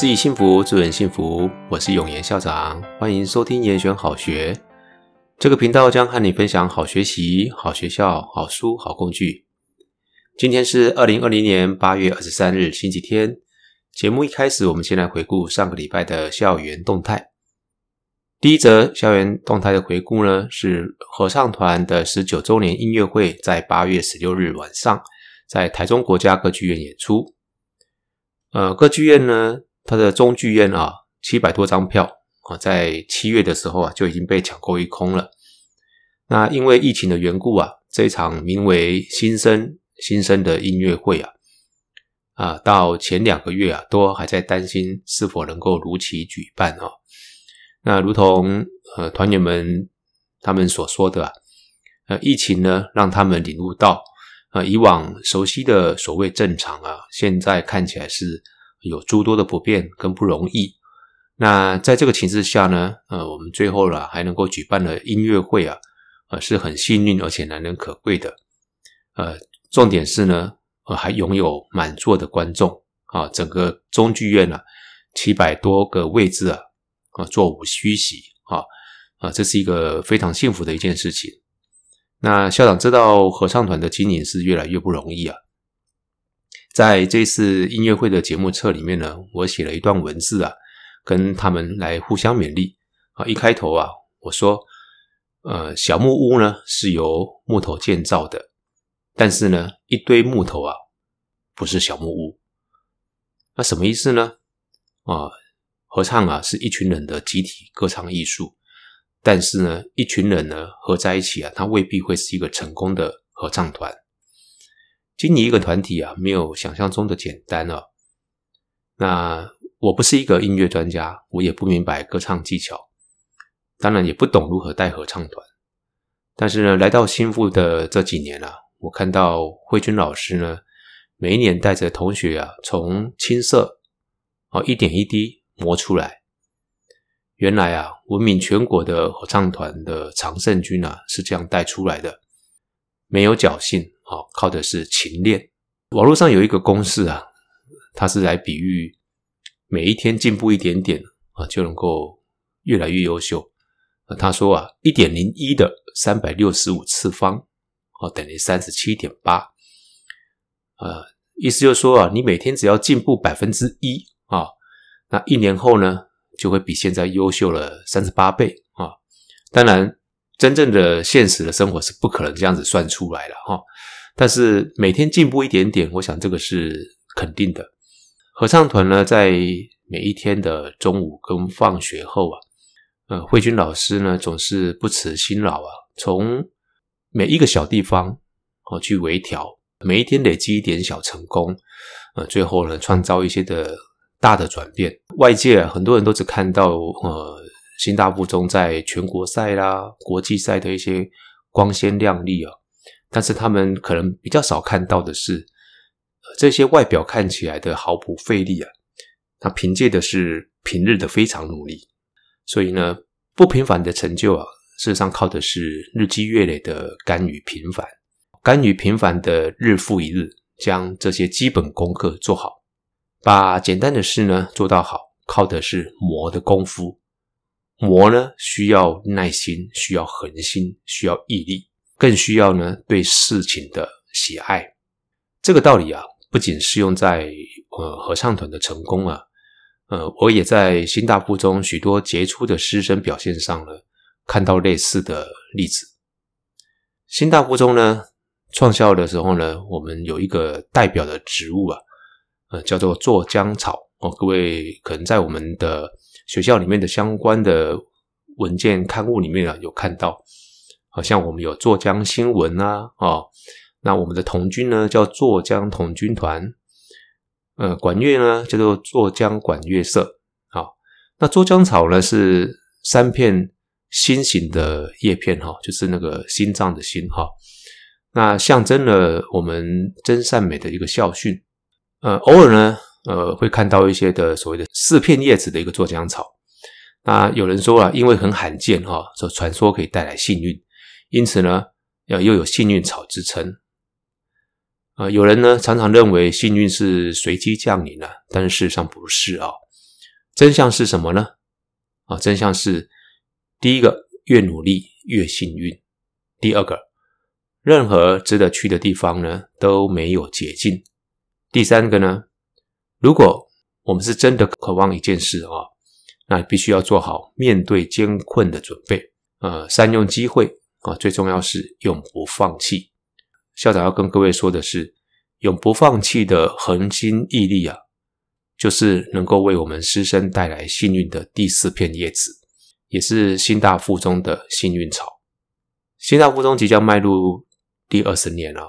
自己幸福，助人幸福。我是永言校长，欢迎收听严选好学。这个频道将和你分享好学习、好学校、好书、好工具。今天是二零二零年八月二十三日，星期天。节目一开始，我们先来回顾上个礼拜的校园动态。第一则校园动态的回顾呢，是合唱团的十九周年音乐会，在八月十六日晚上，在台中国家歌剧院演出。呃，歌剧院呢，他的中剧院啊，七百多张票啊，在七月的时候啊，就已经被抢购一空了。那因为疫情的缘故啊，这场名为“新生新生”的音乐会啊，啊，到前两个月啊，都还在担心是否能够如期举办啊。那如同呃团员们他们所说的啊，呃，疫情呢，让他们领悟到。呃，以往熟悉的所谓正常啊，现在看起来是有诸多的不便跟不容易。那在这个情势下呢，呃，我们最后了还能够举办了音乐会啊，呃，是很幸运而且难能可贵的。呃，重点是呢，呃，还拥有满座的观众啊，整个中剧院啊，七百多个位置啊，啊，座无虚席啊，啊，这是一个非常幸福的一件事情。那校长知道合唱团的经营是越来越不容易啊，在这次音乐会的节目册里面呢，我写了一段文字啊，跟他们来互相勉励啊。一开头啊，我说，呃，小木屋呢是由木头建造的，但是呢，一堆木头啊，不是小木屋。那什么意思呢？啊，合唱啊是一群人的集体歌唱艺术。但是呢，一群人呢合在一起啊，他未必会是一个成功的合唱团。经营一个团体啊，没有想象中的简单啊。那我不是一个音乐专家，我也不明白歌唱技巧，当然也不懂如何带合唱团。但是呢，来到新附的这几年啊，我看到慧君老师呢，每一年带着同学啊，从青涩啊一点一滴磨出来。原来啊，闻名全国的合唱团的常胜军啊，是这样带出来的，没有侥幸靠的是勤练。网络上有一个公式啊，它是来比喻每一天进步一点点啊，就能够越来越优秀。他说啊，一点零一的三百六十五次方啊，等于三十七点八。呃，意思就是说啊，你每天只要进步百分之一啊，那一年后呢，就会比现在优秀了三十八倍啊！当然，真正的现实的生活是不可能这样子算出来的哈。但是每天进步一点点，我想这个是肯定的。合唱团呢，在每一天的中午跟放学后啊，呃，慧君老师呢总是不辞辛劳啊，从每一个小地方哦去微调，每一天累积一点小成功，呃，最后呢创造一些的。大的转变，外界啊，很多人都只看到呃，新大附中在全国赛啦、国际赛的一些光鲜亮丽啊，但是他们可能比较少看到的是，这些外表看起来的毫不费力啊，他凭借的是平日的非常努力，所以呢，不平凡的成就啊，事实上靠的是日积月累的甘于平凡，甘于平凡的日复一日，将这些基本功课做好。把简单的事呢做到好，靠的是磨的功夫。磨呢需要耐心，需要恒心，需要毅力，更需要呢对事情的喜爱。这个道理啊，不仅适用在呃合唱团的成功啊，呃，我也在新大附中许多杰出的师生表现上呢，看到类似的例子。新大附中呢创校的时候呢，我们有一个代表的职务啊。呃，叫做做江草哦，各位可能在我们的学校里面的相关的文件刊物里面啊，有看到，好像我们有做江新闻啊，哦，那我们的童军呢叫做江童军团，呃，管乐呢叫做做江管乐社，好，那做江草呢是三片心形的叶片哈，就是那个心脏的心哈，那象征了我们真善美的一个校训。呃，偶尔呢，呃，会看到一些的所谓的四片叶子的一个做江草。那有人说啊，因为很罕见哈，说传说可以带来幸运，因此呢，要又有幸运草之称。呃，有人呢常常认为幸运是随机降临的，但是事实上不是啊。真相是什么呢？啊，真相是第一个，越努力越幸运；第二个，任何值得去的地方呢都没有捷径；第三个呢，如果我们是真的渴望一件事啊，那必须要做好面对艰困的准备。呃，善用机会啊，最重要是永不放弃。校长要跟各位说的是，永不放弃的恒心毅力啊，就是能够为我们师生带来幸运的第四片叶子，也是新大附中的幸运草。新大附中即将迈入第二十年了，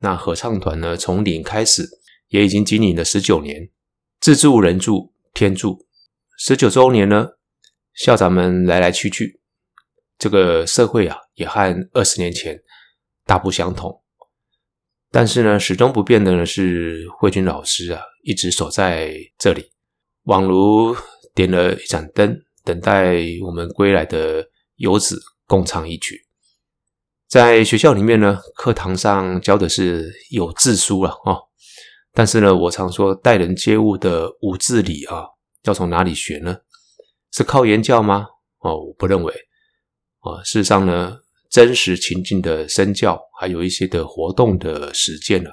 那合唱团呢，从零开始，也已经经营了十九年，自助人助天助，十九周年呢，校长们来来去去，这个社会啊，也和二十年前大不相同。但是呢，始终不变的呢是慧君老师啊，一直守在这里，宛如点了一盏灯，等待我们归来的游子共唱一曲。在学校里面呢，课堂上教的是有字书了啊，但是呢，我常说待人接物的五字礼啊，要从哪里学呢？是靠言教吗？哦，我不认为啊。事实上呢。真实情境的身教，还有一些的活动的实践呢，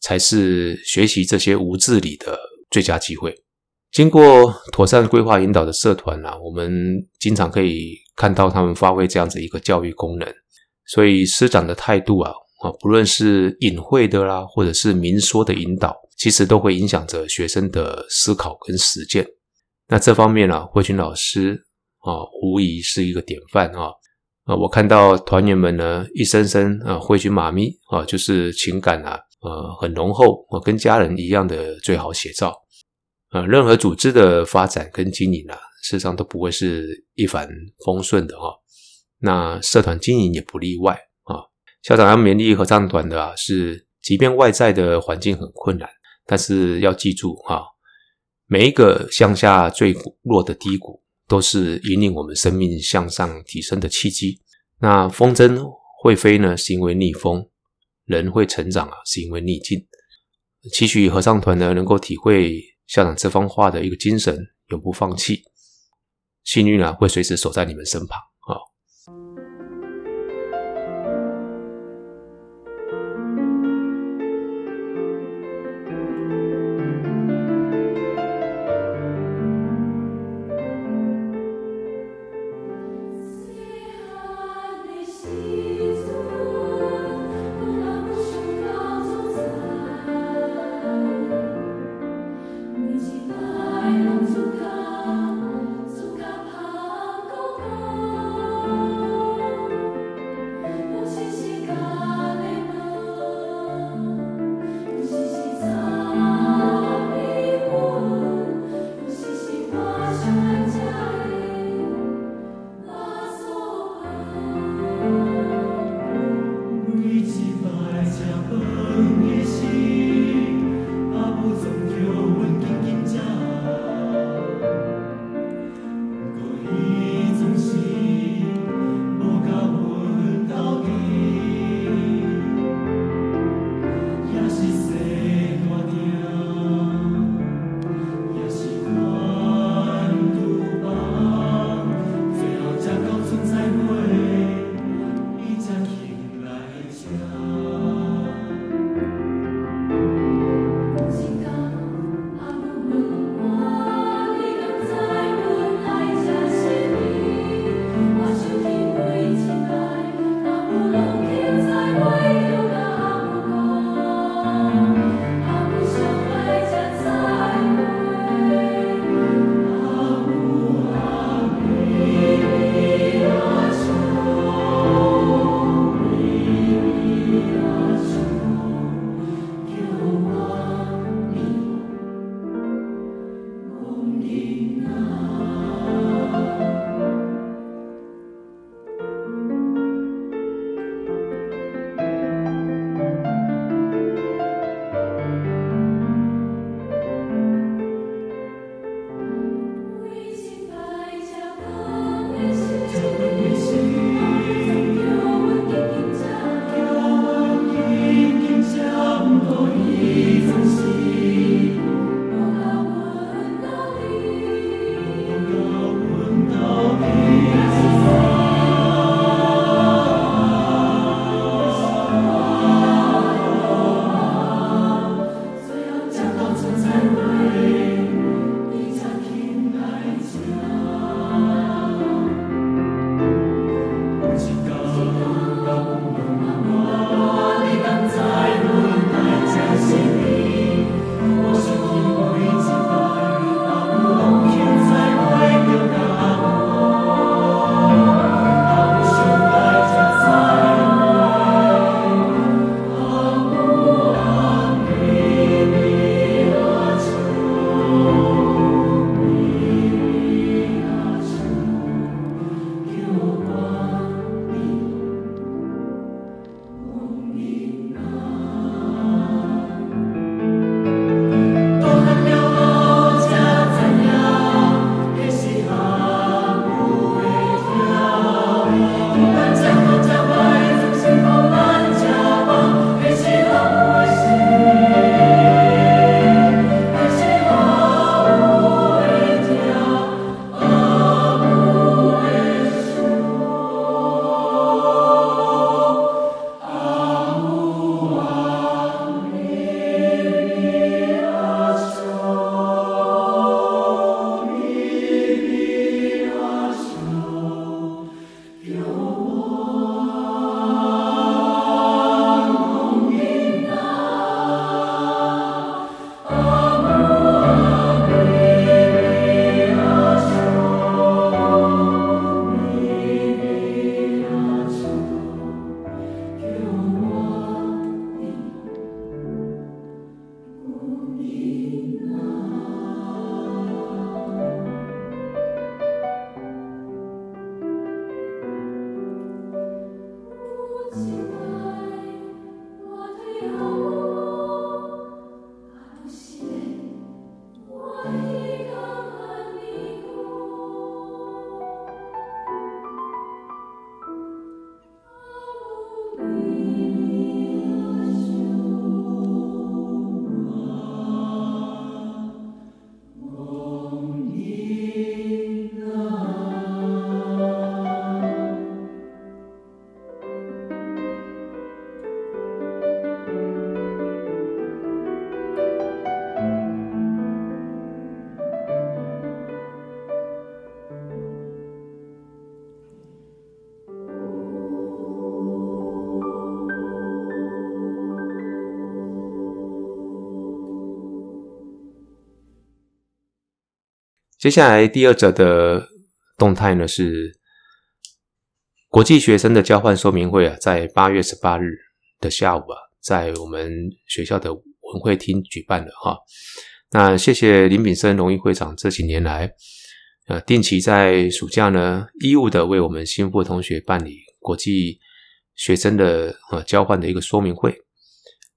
才是学习这些无字理的最佳机会。经过妥善规划引导的社团啊，我们经常可以看到他们发挥这样子一个教育功能。所以师长的态度啊，啊，不论是隐晦的啦，或者是明说的引导，其实都会影响着学生的思考跟实践。那这方面啊，慧君老师啊，无疑是一个典范啊。啊，我看到团员们呢，一声声啊，慧君妈咪啊，就是情感啊，呃，很浓厚，啊，跟家人一样的最好写照。啊，任何组织的发展跟经营啊，事实上都不会是一帆风顺的哈。那社团经营也不例外啊。校长要勉励合唱团的啊，是即便外在的环境很困难，但是要记住哈，每一个向下坠落的低谷。都是引领我们生命向上提升的契机。那风筝会飞呢，是因为逆风；人会成长啊，是因为逆境。期许合唱团呢，能够体会校长这番话的一个精神，永不放弃。幸运啊，会随时守在你们身旁。接下来第二则的动态呢是国际学生的交换说明会啊，在八月十八日的下午啊，在我们学校的文会厅举办的哈。那谢谢林炳生荣誉会长这几年来，呃，定期在暑假呢义务的为我们新附同学办理国际学生的呃交换的一个说明会。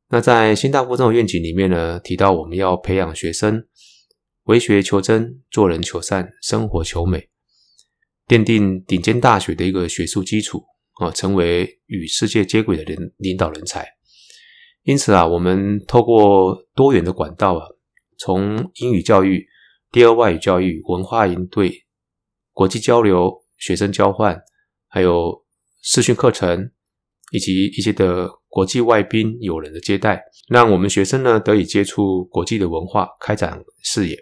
那在新大附中的愿景里面呢，提到我们要培养学生。为学求真，做人求善，生活求美，奠定顶尖大学的一个学术基础啊，成为与世界接轨的人领导人才。因此啊，我们透过多元的管道啊，从英语教育、第二外语教育、文化营队、国际交流、学生交换，还有视讯课程，以及一些的国际外宾友人的接待，让我们学生呢得以接触国际的文化，开展视野。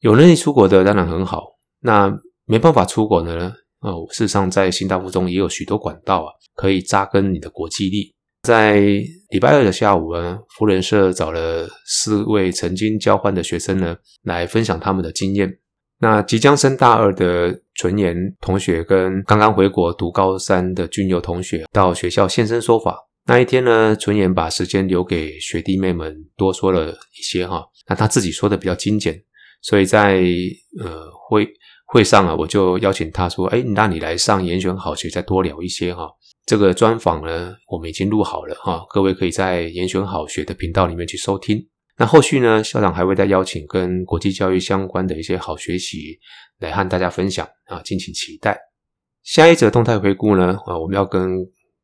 有能力出国的当然很好，那没办法出国的呢？哦，事实上在新大附中也有许多管道啊，可以扎根你的国际力。在礼拜二的下午呢，扶轮社找了四位曾经交换的学生呢，来分享他们的经验。那即将升大二的纯妍同学跟刚刚回国读高三的俊佑同学到学校现身说法。那一天呢，纯妍把时间留给学弟妹们多说了一些哈，那他自己说的比较精简。所以在呃会会上啊，我就邀请他说：“哎，那你来上严选好学，再多聊一些哈。”这个专访呢，我们已经录好了哈，各位可以在严选好学的频道里面去收听。那后续呢，校长还会再邀请跟国际教育相关的一些好学习来和大家分享啊，敬请期待。下一则动态回顾呢，啊，我们要跟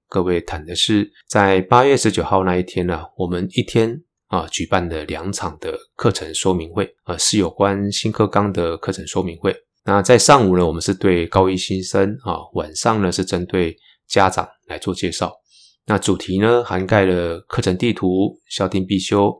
各位谈的是，在八月十九号那一天呢，我们一天。啊，举办的两场的课程说明会，啊，是有关新课纲的课程说明会。那在上午呢，我们是对高一新生啊，晚上呢是针对家长来做介绍。那主题呢，涵盖了课程地图、校定必修、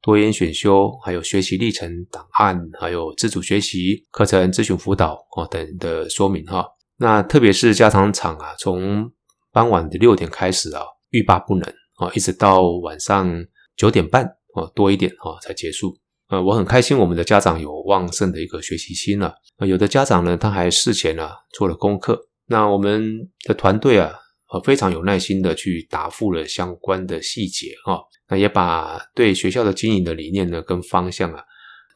多元选修，还有学习历程档案，还有自主学习课程咨询辅导啊等的说明哈。那特别是家长场啊，从傍晚的六点开始啊，欲罢不能啊，一直到晚上。九点半啊，多一点啊才结束。呃，我很开心，我们的家长有旺盛的一个学习心了。啊，有的家长呢，他还事前呢做了功课。那我们的团队啊，呃，非常有耐心的去答复了相关的细节哈。那也把对学校的经营的理念呢跟方向啊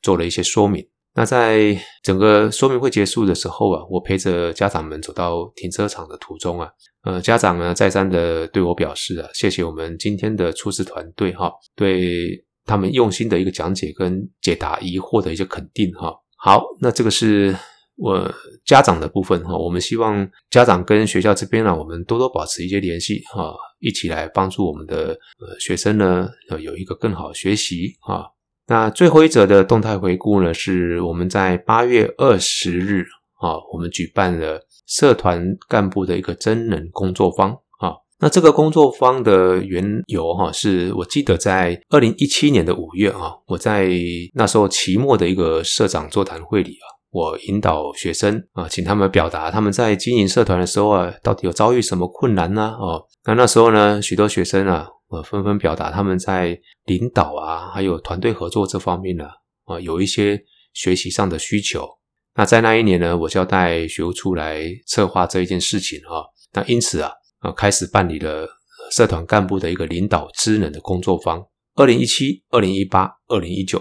做了一些说明。那在整个说明会结束的时候啊，我陪着家长们走到停车场的途中啊。呃，家长呢再三的对我表示啊，谢谢我们今天的出资团队哈，对他们用心的一个讲解跟解答疑惑的一些肯定哈。好，那这个是我家长的部分哈，我们希望家长跟学校这边呢，我们多多保持一些联系哈，一起来帮助我们的呃学生呢，呃有一个更好学习哈。那最后一则的动态回顾呢，是我们在八月二十日啊，我们举办了。社团干部的一个真人工作坊啊，那这个工作坊的缘由哈，是我记得在二零一七年的五月啊，我在那时候期末的一个社长座谈会里啊，我引导学生啊，请他们表达他们在经营社团的时候啊，到底有遭遇什么困难呢？哦，那那时候呢，许多学生啊，呃，纷纷表达他们在领导啊，还有团队合作这方面呢，啊，有一些学习上的需求。那在那一年呢，我就要带学务处来策划这一件事情哈。那因此啊，呃，开始办理了社团干部的一个领导职能的工作坊。二零一七、二零一八、二零一九、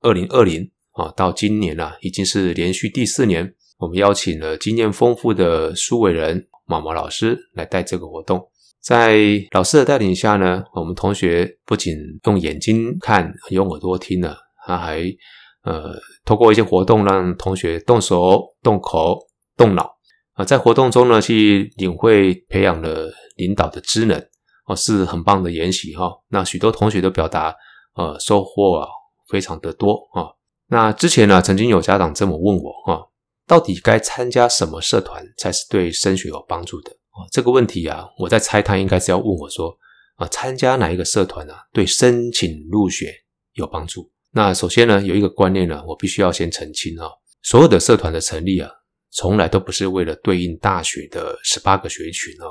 二零二零啊，到今年啊，已经是连续第四年，我们邀请了经验丰富的苏伟人毛毛老师来带这个活动。在老师的带领下呢，我们同学不仅用眼睛看，用耳朵听了，他还。呃，通过一些活动，让同学动手、动口、动脑啊，在活动中呢，去领会、培养了领导的职能哦，是很棒的研习哈。那许多同学都表达，呃，收获啊，非常的多啊。那之前呢，曾经有家长这么问我哈，到底该参加什么社团才是对升学有帮助的？哦，这个问题啊，我在猜他应该是要问我说，啊，参加哪一个社团啊，对申请入学有帮助？那首先呢，有一个观念呢，我必须要先澄清啊，所有的社团的成立啊，从来都不是为了对应大学的十八个学群啊，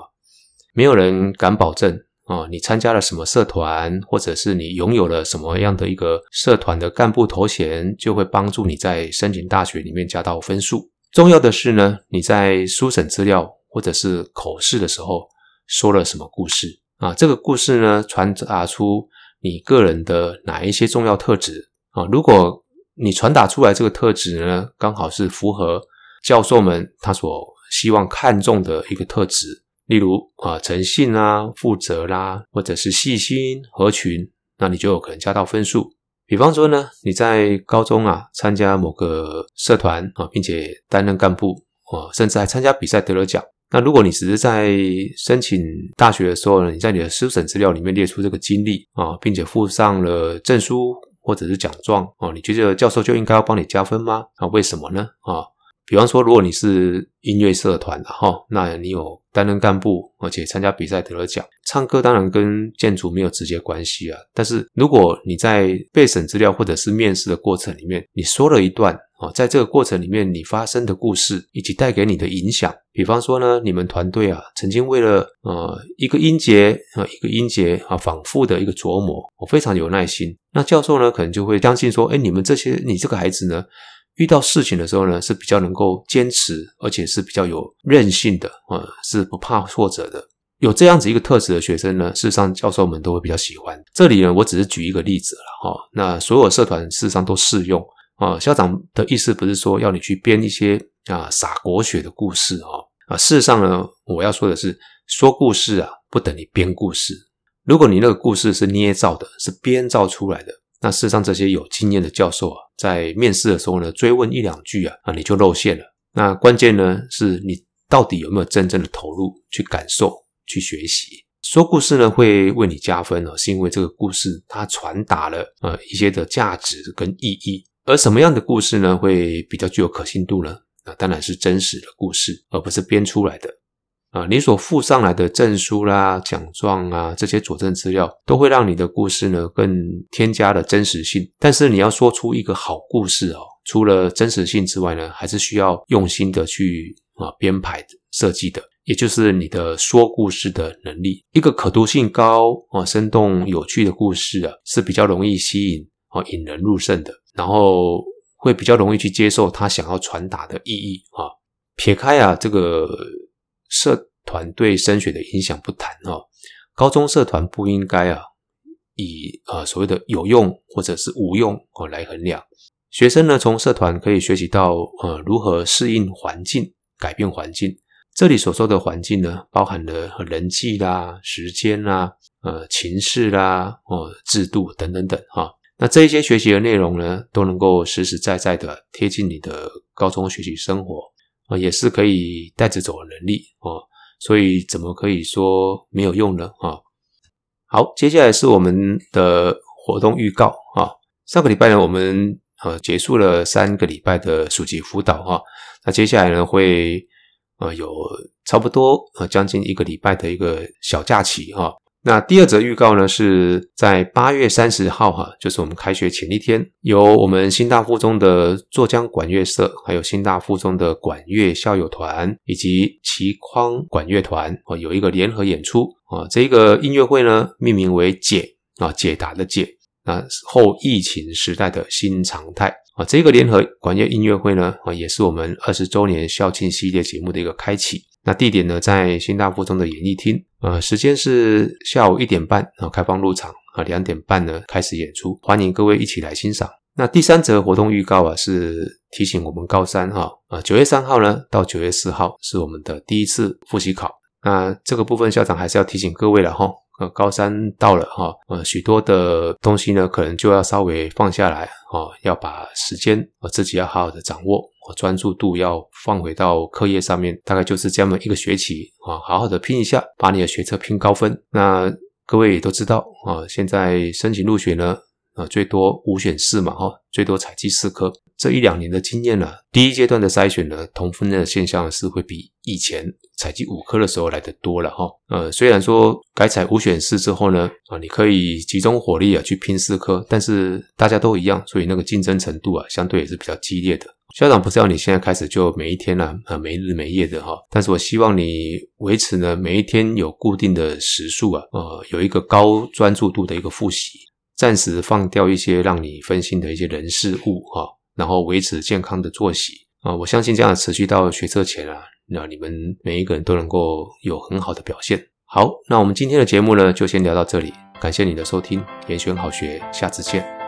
没有人敢保证啊，你参加了什么社团，或者是你拥有了什么样的一个社团的干部头衔，就会帮助你在申请大学里面加到分数。重要的是呢，你在书审资料或者是口试的时候说了什么故事啊？这个故事呢，传达出你个人的哪一些重要特质啊？如果你传达出来这个特质呢，刚好是符合教授们他所希望看重的一个特质，例如啊，诚信啊、负责啦，或者是细心、合群，那你就有可能加到分数。比方说呢，你在高中啊参加某个社团啊，并且担任干部啊，甚至还参加比赛得了奖。那如果你只是在申请大学的时候呢，你在你的书审资料里面列出这个经历啊，并且附上了证书或者是奖状啊，你觉得教授就应该要帮你加分吗？啊，为什么呢？啊？比方说，如果你是音乐社团的哈，那你有担任干部，而且参加比赛得了奖，唱歌当然跟建筑没有直接关系啊。但是如果你在备审资料或者是面试的过程里面，你说了一段啊，在这个过程里面你发生的故事以及带给你的影响，比方说呢，你们团队啊曾经为了呃一个音节啊一个音节啊反复的一个琢磨，我非常有耐心，那教授呢可能就会相信说，哎，你们这些你这个孩子呢。遇到事情的时候呢，是比较能够坚持，而且是比较有韧性的，啊，是不怕挫折的。有这样子一个特质的学生呢，事实上教授们都会比较喜欢。这里呢，我只是举一个例子了，哈。那所有社团事实上都适用啊。校长的意思不是说要你去编一些啊傻国血的故事，哈啊。事实上呢，我要说的是，说故事啊，不等于编故事。如果你那个故事是捏造的，是编造出来的。那事实上，这些有经验的教授啊，在面试的时候呢，追问一两句啊，啊，你就露馅了。那关键呢，是你到底有没有真正的投入去感受、去学习。说故事呢，会为你加分哦，是因为这个故事它传达了呃一些的价值跟意义。而什么样的故事呢，会比较具有可信度呢？那当然是真实的故事，而不是编出来的。啊，你所附上来的证书啦、奖状啊，这些佐证资料，都会让你的故事呢更添加了真实性。但是你要说出一个好故事哦，除了真实性之外呢，还是需要用心的去啊编排设计的，也就是你的说故事的能力。一个可读性高啊、生动有趣的故事啊，是比较容易吸引啊、引人入胜的，然后会比较容易去接受他想要传达的意义啊。撇开啊这个。社团对升学的影响不谈哦，高中社团不应该啊以呃所谓的有用或者是无用哦来衡量。学生呢，从社团可以学习到呃如何适应环境、改变环境。这里所说的环境呢，包含了人际啦、时间啦、呃情势啦、哦制度等等等哈。那这一些学习的内容呢，都能够实实在在的贴近你的高中学习生活。啊也是可以带着走的能力哦，所以怎么可以说没有用呢？啊，好，接下来是我们的活动预告啊。上个礼拜呢，我们呃结束了三个礼拜的暑期辅导哈，那接下来呢会呃有差不多呃将近一个礼拜的一个小假期哈。那第二则预告呢，是在八月三十号哈，就是我们开学前一天，由我们新大附中的浙江管乐社，还有新大附中的管乐校友团以及齐匡管乐团啊，有一个联合演出啊。这个音乐会呢，命名为“解”啊，解答的“解”。那后疫情时代的新常态啊，这个联合管乐音乐会呢啊，也是我们二十周年校庆系列节目的一个开启。那地点呢，在新大附中的演艺厅，呃，时间是下午一点半啊，开放入场啊，两点半呢开始演出，欢迎各位一起来欣赏。那第三则活动预告啊，是提醒我们高三哈啊，九月三号呢到九月四号是我们的第一次复习考，那这个部分校长还是要提醒各位了哈。呃，高三到了哈，呃，许多的东西呢，可能就要稍微放下来啊，要把时间呃自己要好好的掌握，专注度要放回到课业上面，大概就是这么一个学期啊，好好的拼一下，把你的学测拼高分。那各位也都知道啊，现在申请入学呢，啊，最多五选四嘛哈，最多采计四科。这一两年的经验呢，第一阶段的筛选呢，同分的现象是会比以前采集五科的时候来得多了哈。呃，虽然说改采五选四之后呢，啊，你可以集中火力啊去拼四科，但是大家都一样，所以那个竞争程度啊，相对也是比较激烈的校长不是要你现在开始就每一天呢，啊，没日没夜的哈，但是我希望你维持呢，每一天有固定的时数啊，呃，有一个高专注度的一个复习，暂时放掉一些让你分心的一些人事物哈，然后维持健康的作息啊，我相信这样持续到学测前啊，那你们每一个人都能够有很好的表现。好，那我们今天的节目呢，就先聊到这里，感谢你的收听，严选好学，下次见。